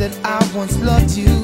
That I once loved you.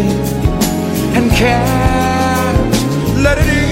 and can't let it in.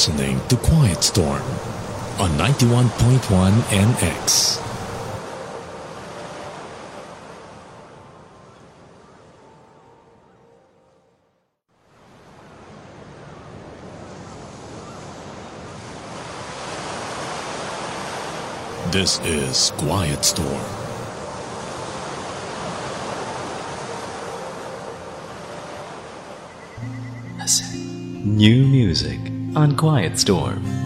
listening to Quiet Storm on 91.1 NX. This is Quiet Storm. Listen. New music on Quiet Storm.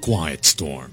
quiet storm.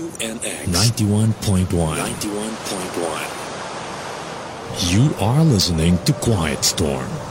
me You are listening to Quiet nothing.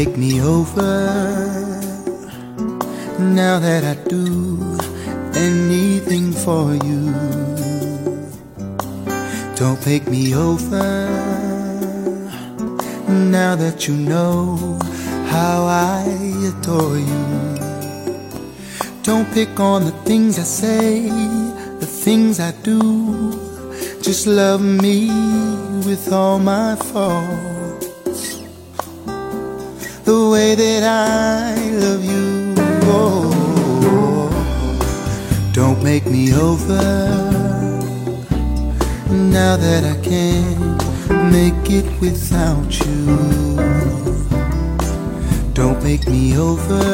Don't me over now that I do anything for you. Don't make me over now that you know how I adore you. Don't pick on the things I say, the things I do. Just love me with all my faults way that I love you. Oh, don't make me over now that I can't make it without you. Don't make me over.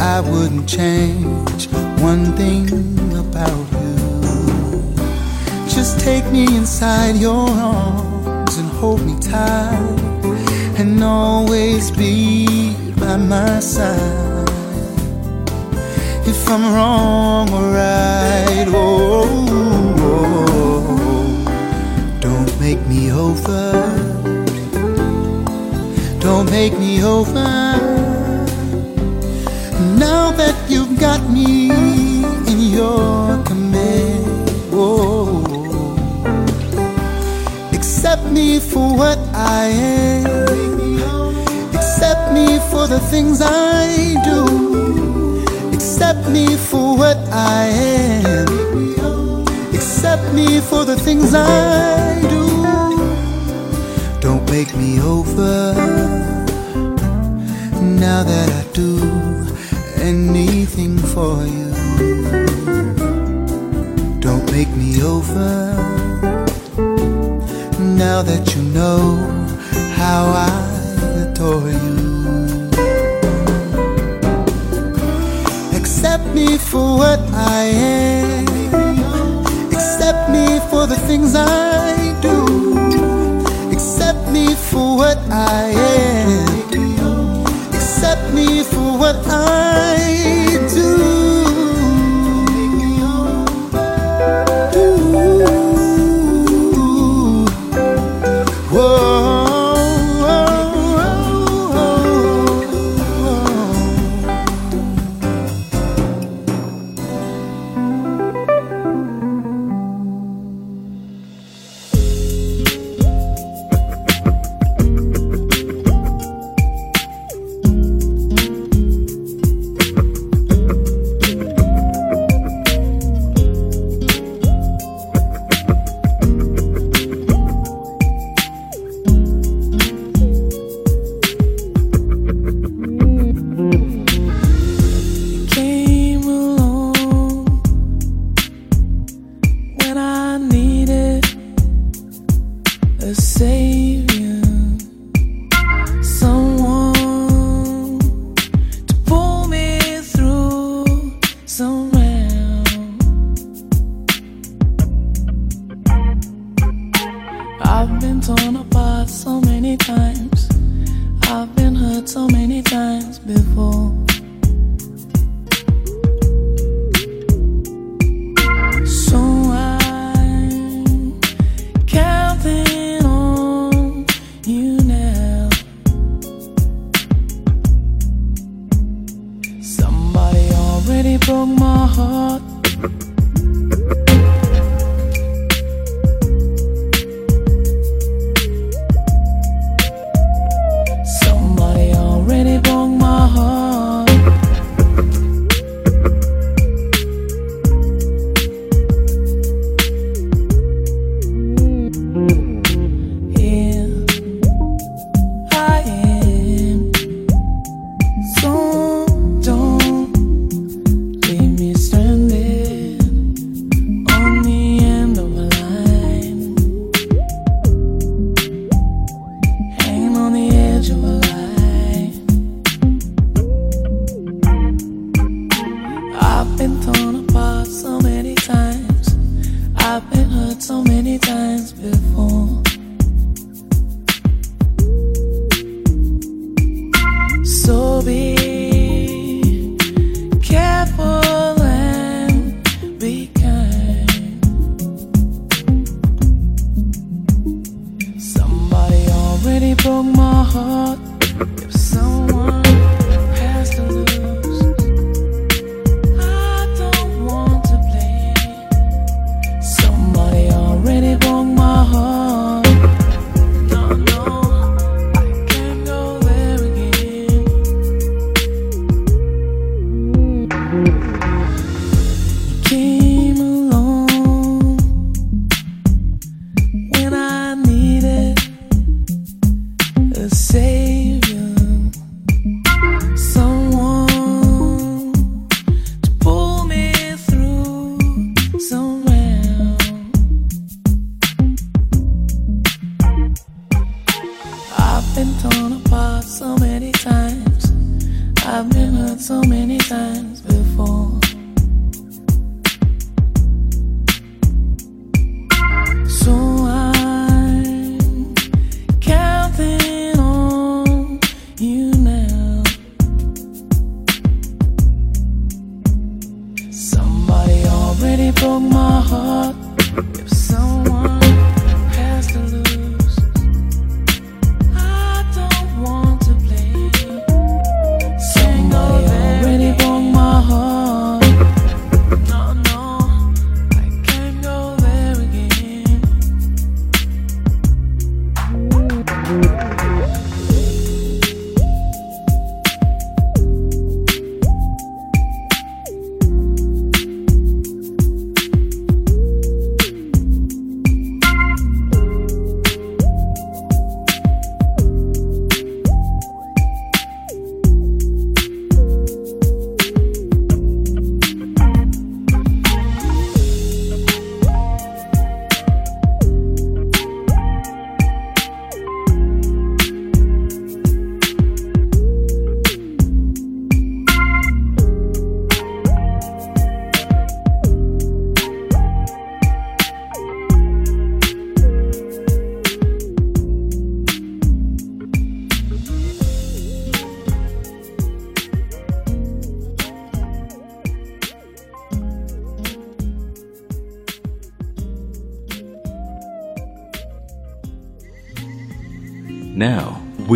I wouldn't change one thing about you. Just take me inside your arms and hold me tight and always be by my side. If I'm wrong or right, oh, oh, don't make me over. Don't make me over. Now that you've got me in your command, oh, accept me for what I am. The things I do. Accept me for what I am. Accept me for the things I do. Don't make me over now that I do anything for you. Don't make me over now that you know how I adore you. Me for what I am. Accept me for the things I do. Accept me for what I am. Accept me for what I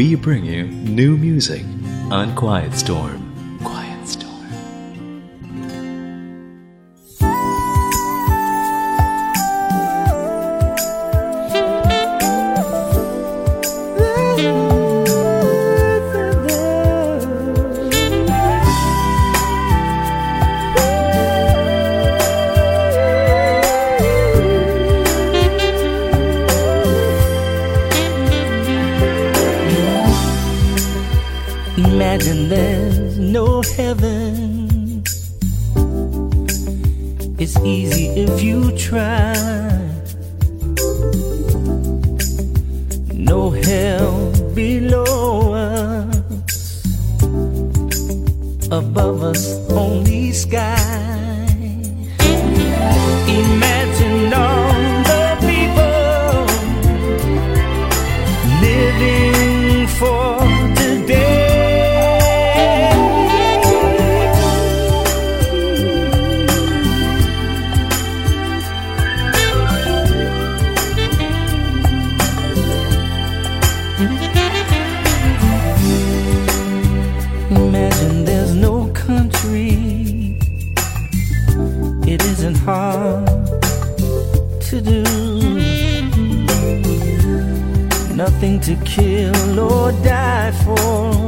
we bring you new music on Quiet Storm. above us, only sky. Imagine to kill or die for.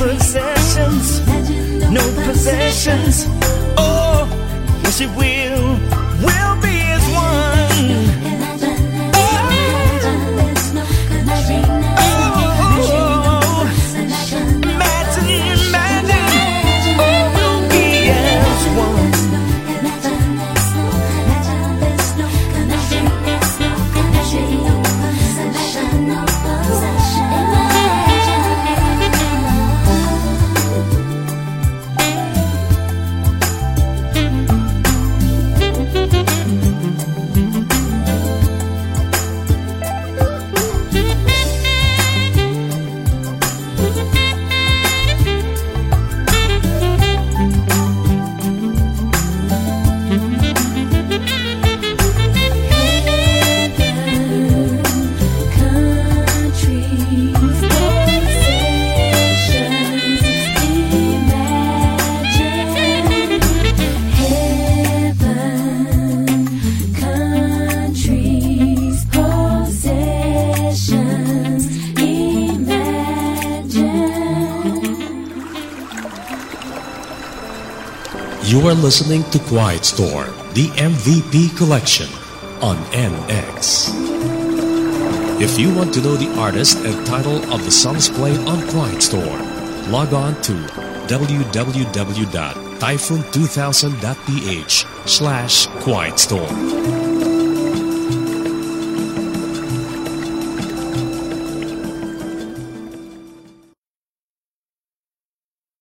possessions, no possessions. Oh, yes, it will, will be are listening to Quiet Storm, the MVP collection on NX. If you want to know the artist and title of the songs played on Quiet Storm, log on to www.typhoon2000.ph slash quiet storm.